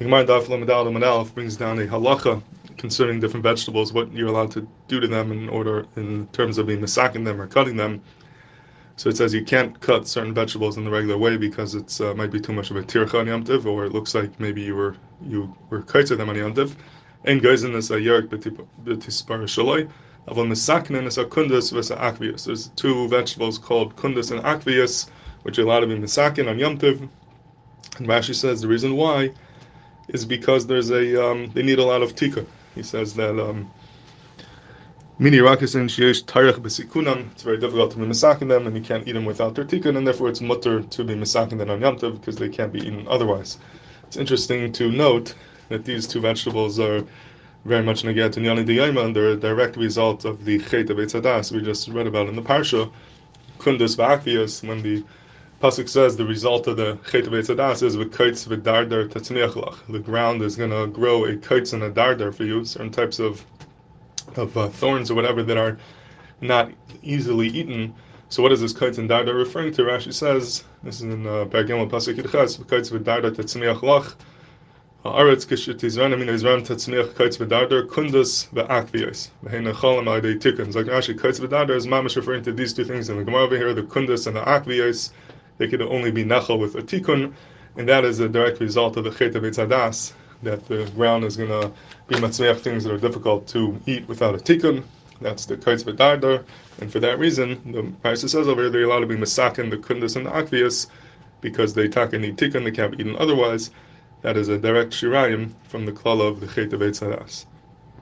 The Gemara Daf Lamadal brings down a halacha concerning different vegetables, what you're allowed to do to them in order, in terms of being masaking them or cutting them. So it says you can't cut certain vegetables in the regular way because it uh, might be too much of a tircha on or it looks like maybe you were you were kaitzer them on Yom. And guys in this a yerk b'tispar shaloi. Avon misaknin is a kundus v'sa akvius. There's two vegetables called kundus and akvius, which are allowed to be misakin on Yom Tiv. And Rashi says the reason why is because there's a um, they need a lot of tikkun. He says that um, mini rakisin sheyesh tarech b'sikunam. It's very difficult to be misakin them, and you can't eat them without their tikkun, and therefore it's mutter to be misakin them on Yom because they can't be eaten otherwise. It's interesting to note that these two vegetables are very much negat and yani diyayma, and they're a direct result of the chet of Etz HaDaas we just read about in the parsha. Kundus v'akvias when the Pasuk says the result of the Chet Beitzadas is v'kaitz v'dardar tatzniachlach. The ground is going to grow a kaitz and a dardar for you, certain types of of uh, thorns or whatever that are not easily eaten. So what is this kaitz and dardar referring to? Rashi says, this is in uh, Perek Gimmel Pasuk Yud Ches, v'kaitz v'dardar tatzniachlach. Haaretz kishitizran amin izran tatzniach kaitz v'dardar kundus v'akviyos. V'hein nechalim al-yedei tikkun. Like Rashi, kaitz v'dardar is mamish referring to these two things in the Gemara over here, the kundus and the akviyos they could only be nachal with a tikkun, and that is a direct result of the chet of that the ground is going to be matzmeach things that are difficult to eat without a tikkun. That's the kaitz v'dardar, and for that reason, the Paisa says over here they're allowed to be masakin, the kundus and the akvias, because they taka need tikkun, they can't be eaten otherwise. That is a direct shirayim from the klala of the chet of.